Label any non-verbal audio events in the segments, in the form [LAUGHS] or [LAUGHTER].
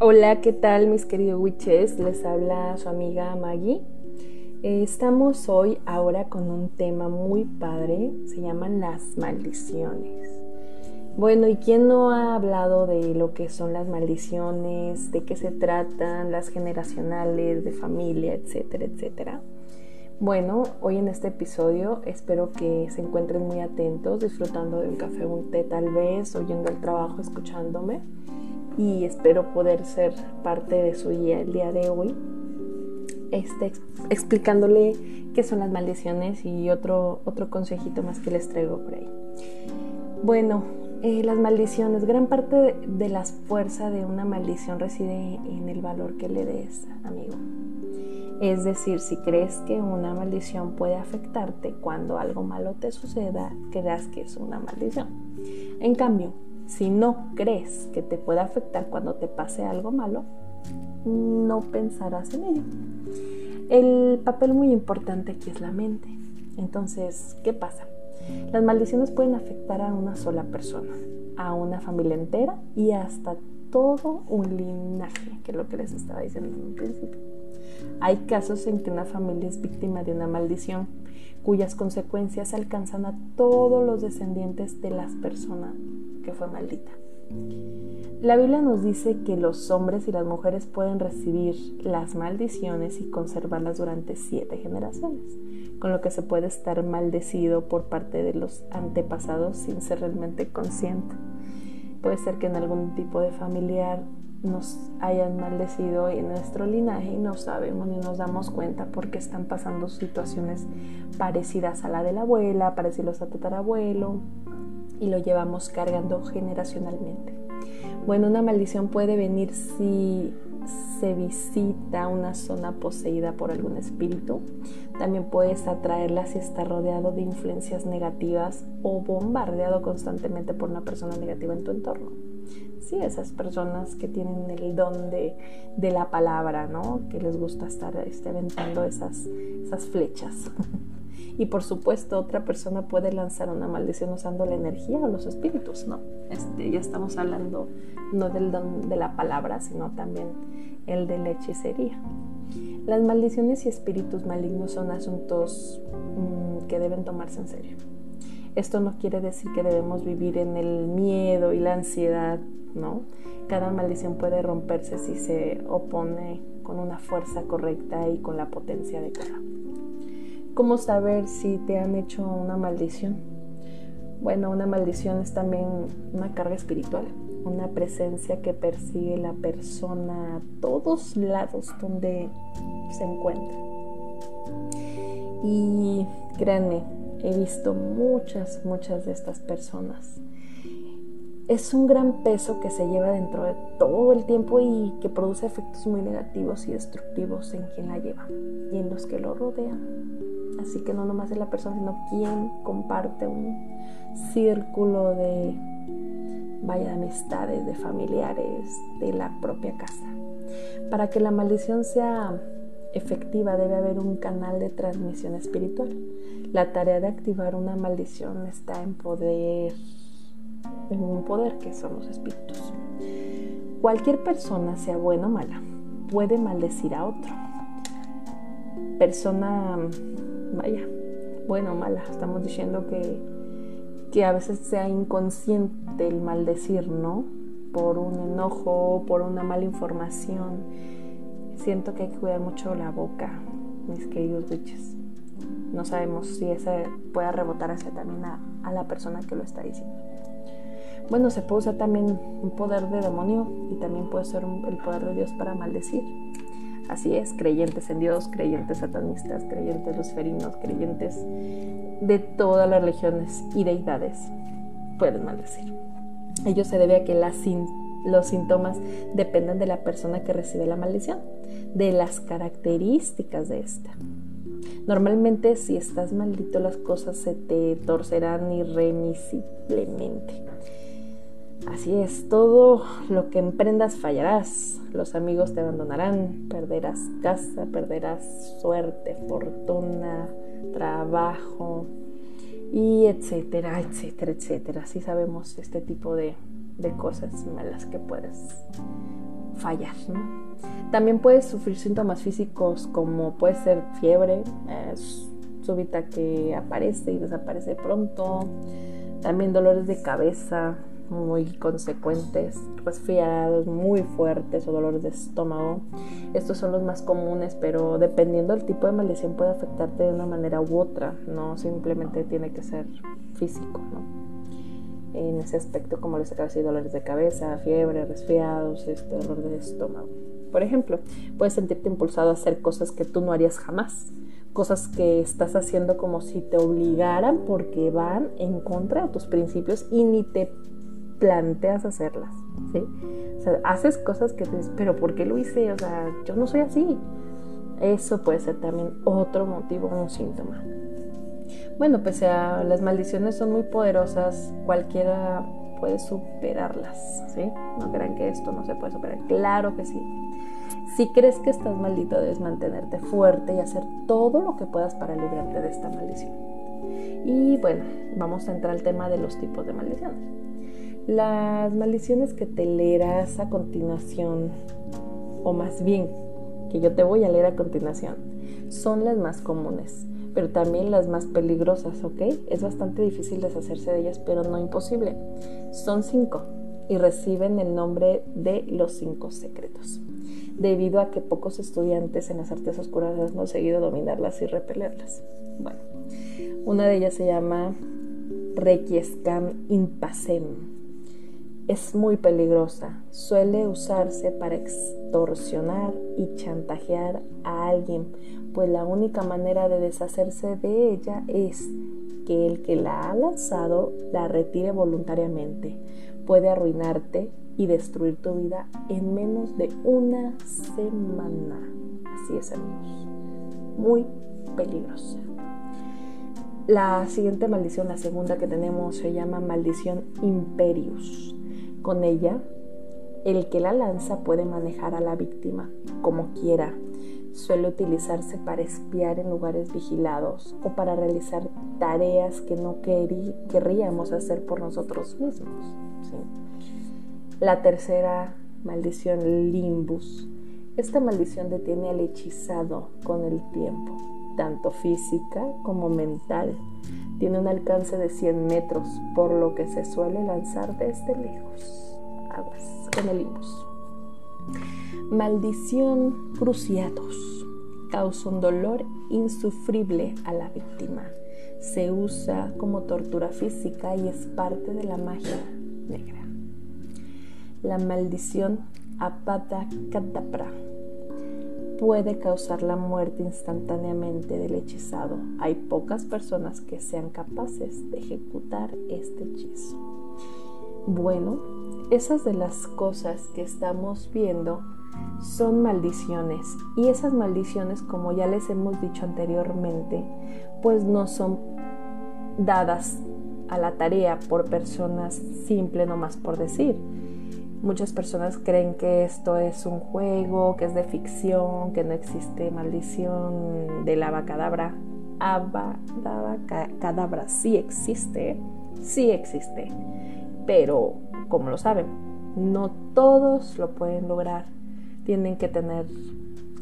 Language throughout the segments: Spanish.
Hola, ¿qué tal mis queridos witches? Les habla su amiga Maggie. Eh, estamos hoy ahora con un tema muy padre, se llaman las maldiciones. Bueno, ¿y quién no ha hablado de lo que son las maldiciones, de qué se tratan, las generacionales, de familia, etcétera, etcétera? Bueno, hoy en este episodio espero que se encuentren muy atentos, disfrutando de un café, un té tal vez, oyendo el trabajo, escuchándome y espero poder ser parte de su guía el día de hoy, este, explicándole qué son las maldiciones y otro, otro consejito más que les traigo por ahí. Bueno, eh, las maldiciones, gran parte de, de la fuerza de una maldición reside en el valor que le des, amigo. Es decir, si crees que una maldición puede afectarte cuando algo malo te suceda, creas que es una maldición. En cambio, si no crees que te pueda afectar cuando te pase algo malo, no pensarás en ello. El papel muy importante aquí es la mente. Entonces, ¿qué pasa? Las maldiciones pueden afectar a una sola persona, a una familia entera y hasta todo un linaje, que es lo que les estaba diciendo en un principio. Hay casos en que una familia es víctima de una maldición cuyas consecuencias alcanzan a todos los descendientes de las personas fue maldita. La Biblia nos dice que los hombres y las mujeres pueden recibir las maldiciones y conservarlas durante siete generaciones, con lo que se puede estar maldecido por parte de los antepasados sin ser realmente consciente. Puede ser que en algún tipo de familiar nos hayan maldecido en nuestro linaje y no sabemos ni nos damos cuenta porque están pasando situaciones parecidas a la de la abuela, parecidas a tatarabuelo y lo llevamos cargando generacionalmente. Bueno, una maldición puede venir si se visita una zona poseída por algún espíritu. También puedes atraerla si está rodeado de influencias negativas o bombardeado constantemente por una persona negativa en tu entorno sí, esas personas que tienen el don de, la palabra, ¿no? Que les gusta estar este, aventando esas, esas flechas. [LAUGHS] y por supuesto, otra persona puede lanzar una maldición usando la energía o los espíritus, ¿no? Este, ya estamos hablando no del don de la palabra, sino también el de la hechicería. Las maldiciones y espíritus malignos son asuntos mm, que deben tomarse en serio. Esto no quiere decir que debemos vivir en el miedo y la ansiedad ¿no? Cada maldición puede romperse si se opone con una fuerza correcta y con la potencia adecuada. ¿Cómo saber si te han hecho una maldición? Bueno, una maldición es también una carga espiritual, una presencia que persigue la persona a todos lados donde se encuentra. Y créanme, he visto muchas, muchas de estas personas es un gran peso que se lleva dentro de todo el tiempo y que produce efectos muy negativos y destructivos en quien la lleva y en los que lo rodean. Así que no nomás es la persona, sino quien comparte un círculo de, vaya, de amistades, de familiares, de la propia casa. Para que la maldición sea efectiva debe haber un canal de transmisión espiritual. La tarea de activar una maldición está en poder en un poder que son los espíritus. Cualquier persona, sea buena o mala, puede maldecir a otro. Persona, vaya, buena o mala, estamos diciendo que, que a veces sea inconsciente el maldecir, ¿no? Por un enojo, por una mala información. Siento que hay que cuidar mucho la boca, mis queridos bichos. No sabemos si esa pueda rebotar hacia también a la persona que lo está diciendo. Bueno, se puede usar también un poder de demonio y también puede ser el poder de Dios para maldecir. Así es, creyentes en Dios, creyentes satanistas, creyentes luciferinos, creyentes de todas las religiones y deidades pueden maldecir. Ello se debe a que los síntomas dependen de la persona que recibe la maldición, de las características de esta. Normalmente si estás maldito las cosas se te torcerán irremisiblemente. Así es, todo lo que emprendas fallarás, los amigos te abandonarán, perderás casa, perderás suerte, fortuna, trabajo y etcétera, etcétera, etcétera. Así sabemos este tipo de, de cosas malas que puedes fallar. También puedes sufrir síntomas físicos como puede ser fiebre eh, súbita que aparece y desaparece pronto, también dolores de cabeza muy consecuentes, resfriados muy fuertes o dolores de estómago. Estos son los más comunes, pero dependiendo del tipo de maldición puede afectarte de una manera u otra, no simplemente tiene que ser físico, ¿no? En ese aspecto, como les acabo de decir, dolores de cabeza, fiebre, resfriados, este dolor de estómago. Por ejemplo, puedes sentirte impulsado a hacer cosas que tú no harías jamás cosas que estás haciendo como si te obligaran porque van en contra de tus principios y ni te planteas hacerlas, ¿sí? Haces cosas que dices, pero ¿por qué lo hice? O sea, yo no soy así. Eso puede ser también otro motivo, un síntoma. Bueno, pese a las maldiciones son muy poderosas, cualquiera puede superarlas, ¿sí? No crean que esto no se puede superar. Claro que sí. Si crees que estás maldito, debes mantenerte fuerte y hacer todo lo que puedas para librarte de esta maldición. Y bueno, vamos a entrar al tema de los tipos de maldiciones. Las maldiciones que te leerás a continuación, o más bien que yo te voy a leer a continuación, son las más comunes, pero también las más peligrosas, ¿ok? Es bastante difícil deshacerse de ellas, pero no imposible. Son cinco y reciben el nombre de los cinco secretos debido a que pocos estudiantes en las artes oscuras han conseguido dominarlas y repelerlas. Bueno, una de ellas se llama Requiescam impasem. Es muy peligrosa, suele usarse para extorsionar y chantajear a alguien, pues la única manera de deshacerse de ella es que el que la ha lanzado la retire voluntariamente. Puede arruinarte y destruir tu vida en menos de una semana. Así es, amigos. Muy peligrosa. La siguiente maldición, la segunda que tenemos, se llama maldición imperius. Con ella, el que la lanza puede manejar a la víctima como quiera. Suele utilizarse para espiar en lugares vigilados o para realizar tareas que no querríamos hacer por nosotros mismos. La tercera maldición, limbus. Esta maldición detiene al hechizado con el tiempo, tanto física como mental. Tiene un alcance de 100 metros, por lo que se suele lanzar desde lejos. Aguas con el limbus. Maldición cruciatus. Causa un dolor insufrible a la víctima. Se usa como tortura física y es parte de la magia negra la maldición Apata Katapra puede causar la muerte instantáneamente del hechizado. Hay pocas personas que sean capaces de ejecutar este hechizo. Bueno, esas de las cosas que estamos viendo son maldiciones y esas maldiciones, como ya les hemos dicho anteriormente, pues no son dadas a la tarea por personas simple nomás por decir Muchas personas creen que esto es un juego, que es de ficción, que no existe maldición de la abacadabra. Abacadabra sí existe, sí existe, pero como lo saben, no todos lo pueden lograr. Tienen que tener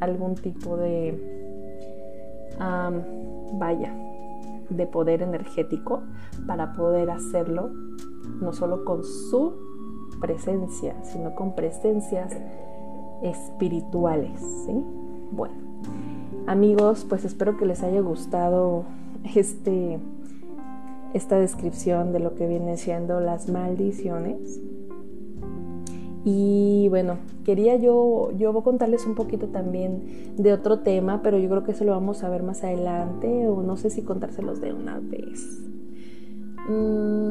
algún tipo de, vaya, de poder energético para poder hacerlo, no solo con su presencia, sino con presencias espirituales. ¿sí? Bueno, amigos, pues espero que les haya gustado este, esta descripción de lo que vienen siendo las maldiciones. Y bueno, quería yo, yo voy a contarles un poquito también de otro tema, pero yo creo que eso lo vamos a ver más adelante, o no sé si contárselos de una vez. Mm,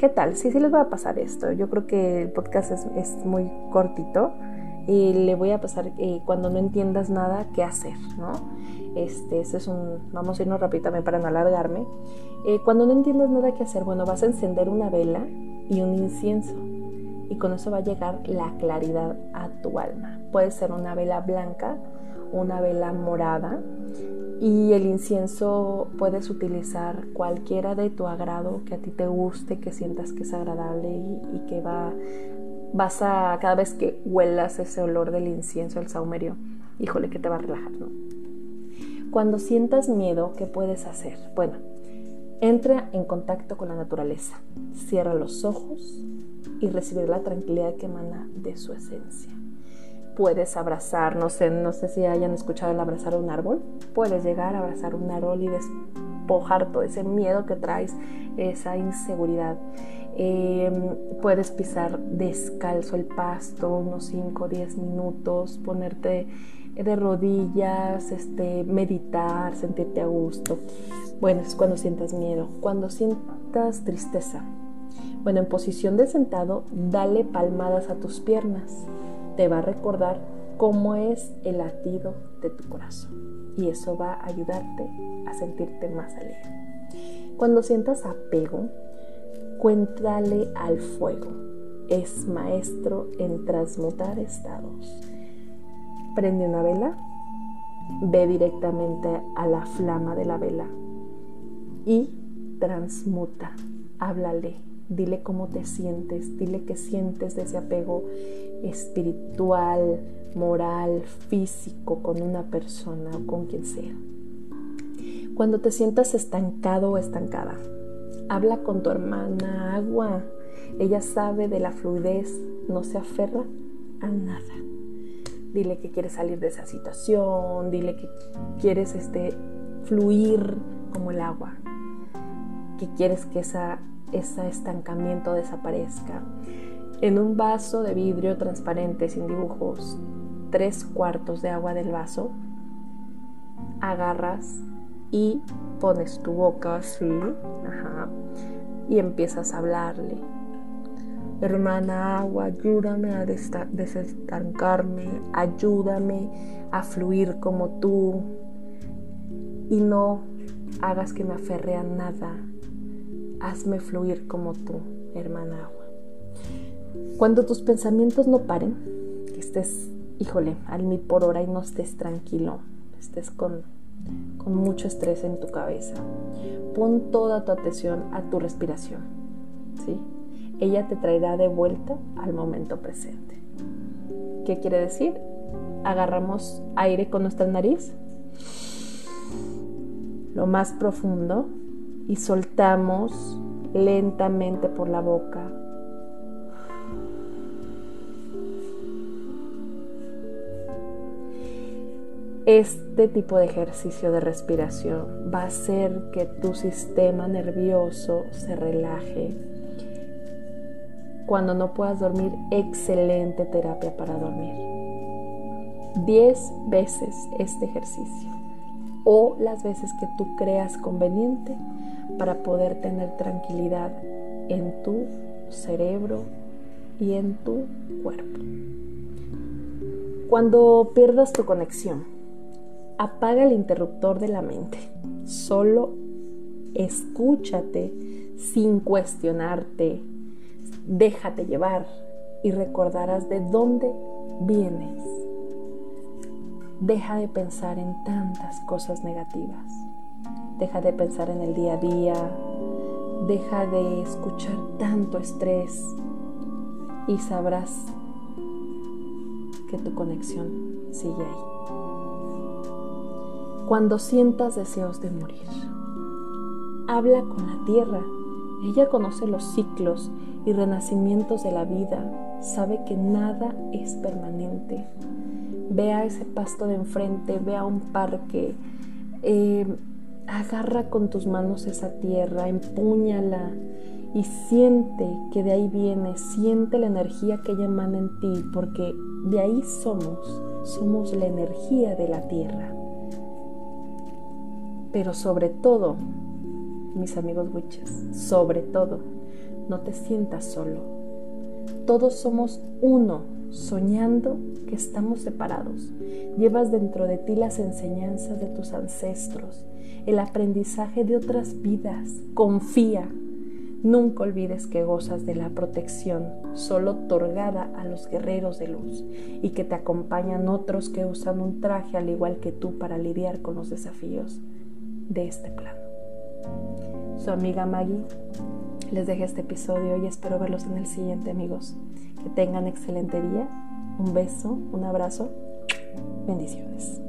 ¿Qué tal? Sí, sí les voy a pasar esto. Yo creo que el podcast es, muy cortito y le voy a pasar eh, cuando no entiendas nada qué hacer, ¿no? Este, este es un, vamos a irnos rápidamente para no alargarme. Eh, cuando no entiendas nada qué hacer, bueno, vas a encender una vela y un incienso y con eso va a llegar la claridad a tu alma. Puede ser una vela blanca, una vela morada y el incienso puedes utilizar cualquiera de tu agrado que a ti te guste, que sientas que es agradable y, que va vas a, cada vez que huelas ese olor del incienso, el saumerio, híjole que te va a relajar, ¿no? Cuando sientas miedo, ¿qué puedes hacer? Bueno, entra en contacto con la naturaleza, cierra los ojos y recibir la tranquilidad que emana de su esencia. Puedes abrazar, no sé, no sé si hayan escuchado el abrazar un árbol. Puedes llegar a abrazar un árbol y despojar todo ese miedo que traes, esa inseguridad. Em, puedes pisar descalzo el pasto unos 5 o 10 minutos, ponerte de rodillas, este, meditar, sentirte a gusto. Bueno, es cuando sientas miedo, cuando sientas tristeza. Bueno, en posición de sentado, dale palmadas a tus piernas. Te va a recordar cómo es el latido de tu corazón y eso va a ayudarte a sentirte más alegre. Cuando sientas apego, Cuéntale al fuego. Es maestro en transmutar estados. Prende una vela, ve directamente a la flama de la vela y transmuta. Háblale, dile cómo te sientes, dile que sientes de ese apego espiritual, moral, físico con una persona o con quien sea. Cuando te sientas estancado o estancada, Habla con tu hermana agua. Ella sabe de la fluidez, no se aferra a nada. Dile que quieres salir de esa situación, dile que quieres este, fluir como el agua, que quieres que esa, ese estancamiento desaparezca. En un vaso de vidrio transparente sin dibujos, tres cuartos de agua del vaso, agarras y pones tu boca así, y empiezas a hablarle. Hermana agua, ayúdame a desestancarme, ayúdame a fluir como tú y no hagas que me aferre a nada. Hazme fluir como tú, hermana agua. Cuando tus pensamientos no paren, estés, híjole, al mil por hora y no estés tranquilo, estés con con mucho estrés en tu cabeza. Pon toda tu atención a tu respiración. ¿sí? Ella te traerá de vuelta al momento presente. ¿Qué quiere decir? Agarramos aire con nuestra nariz, lo más profundo, y soltamos lentamente por la boca Este tipo de ejercicio de respiración va a hacer que tu sistema nervioso se relaje. Cuando no puedas dormir, excelente terapia para dormir. 10 veces este ejercicio o las veces que tú creas conveniente para poder tener tranquilidad en tu cerebro y en tu cuerpo. Cuando pierdas tu conexión, apaga el interruptor de la mente. Solo escúchate sin cuestionarte. Déjate llevar y recordarás de dónde vienes. Deja de pensar en tantas cosas negativas. Deja de pensar en el día a día. Deja de escuchar tanto estrés y sabrás que tu conexión sigue ahí cuando sientas deseos de morir. Habla con la tierra. Ella conoce los ciclos y renacimientos de la vida. Sabe que nada es permanente. Ve a ese pasto de enfrente, ve a un parque. Eh, agarra con tus manos esa tierra, empúñala y siente que de ahí viene, siente la energía que ella emana en ti, porque de ahí somos, somos la energía de la tierra. Pero sobre todo, mis amigos witches, sobre todo, no te sientas solo. Todos somos uno, soñando que estamos separados. Llevas dentro de ti las enseñanzas de tus ancestros, el aprendizaje de otras vidas. Confía. Nunca olvides que gozas de la protección solo otorgada a los guerreros de luz y que te acompañan otros que usan un traje al igual que tú para lidiar con los desafíos de este plano. Su amiga Maggie les dejé este episodio y espero verlos en el siguiente amigos. Que tengan excelente día. Un beso, un abrazo. Bendiciones.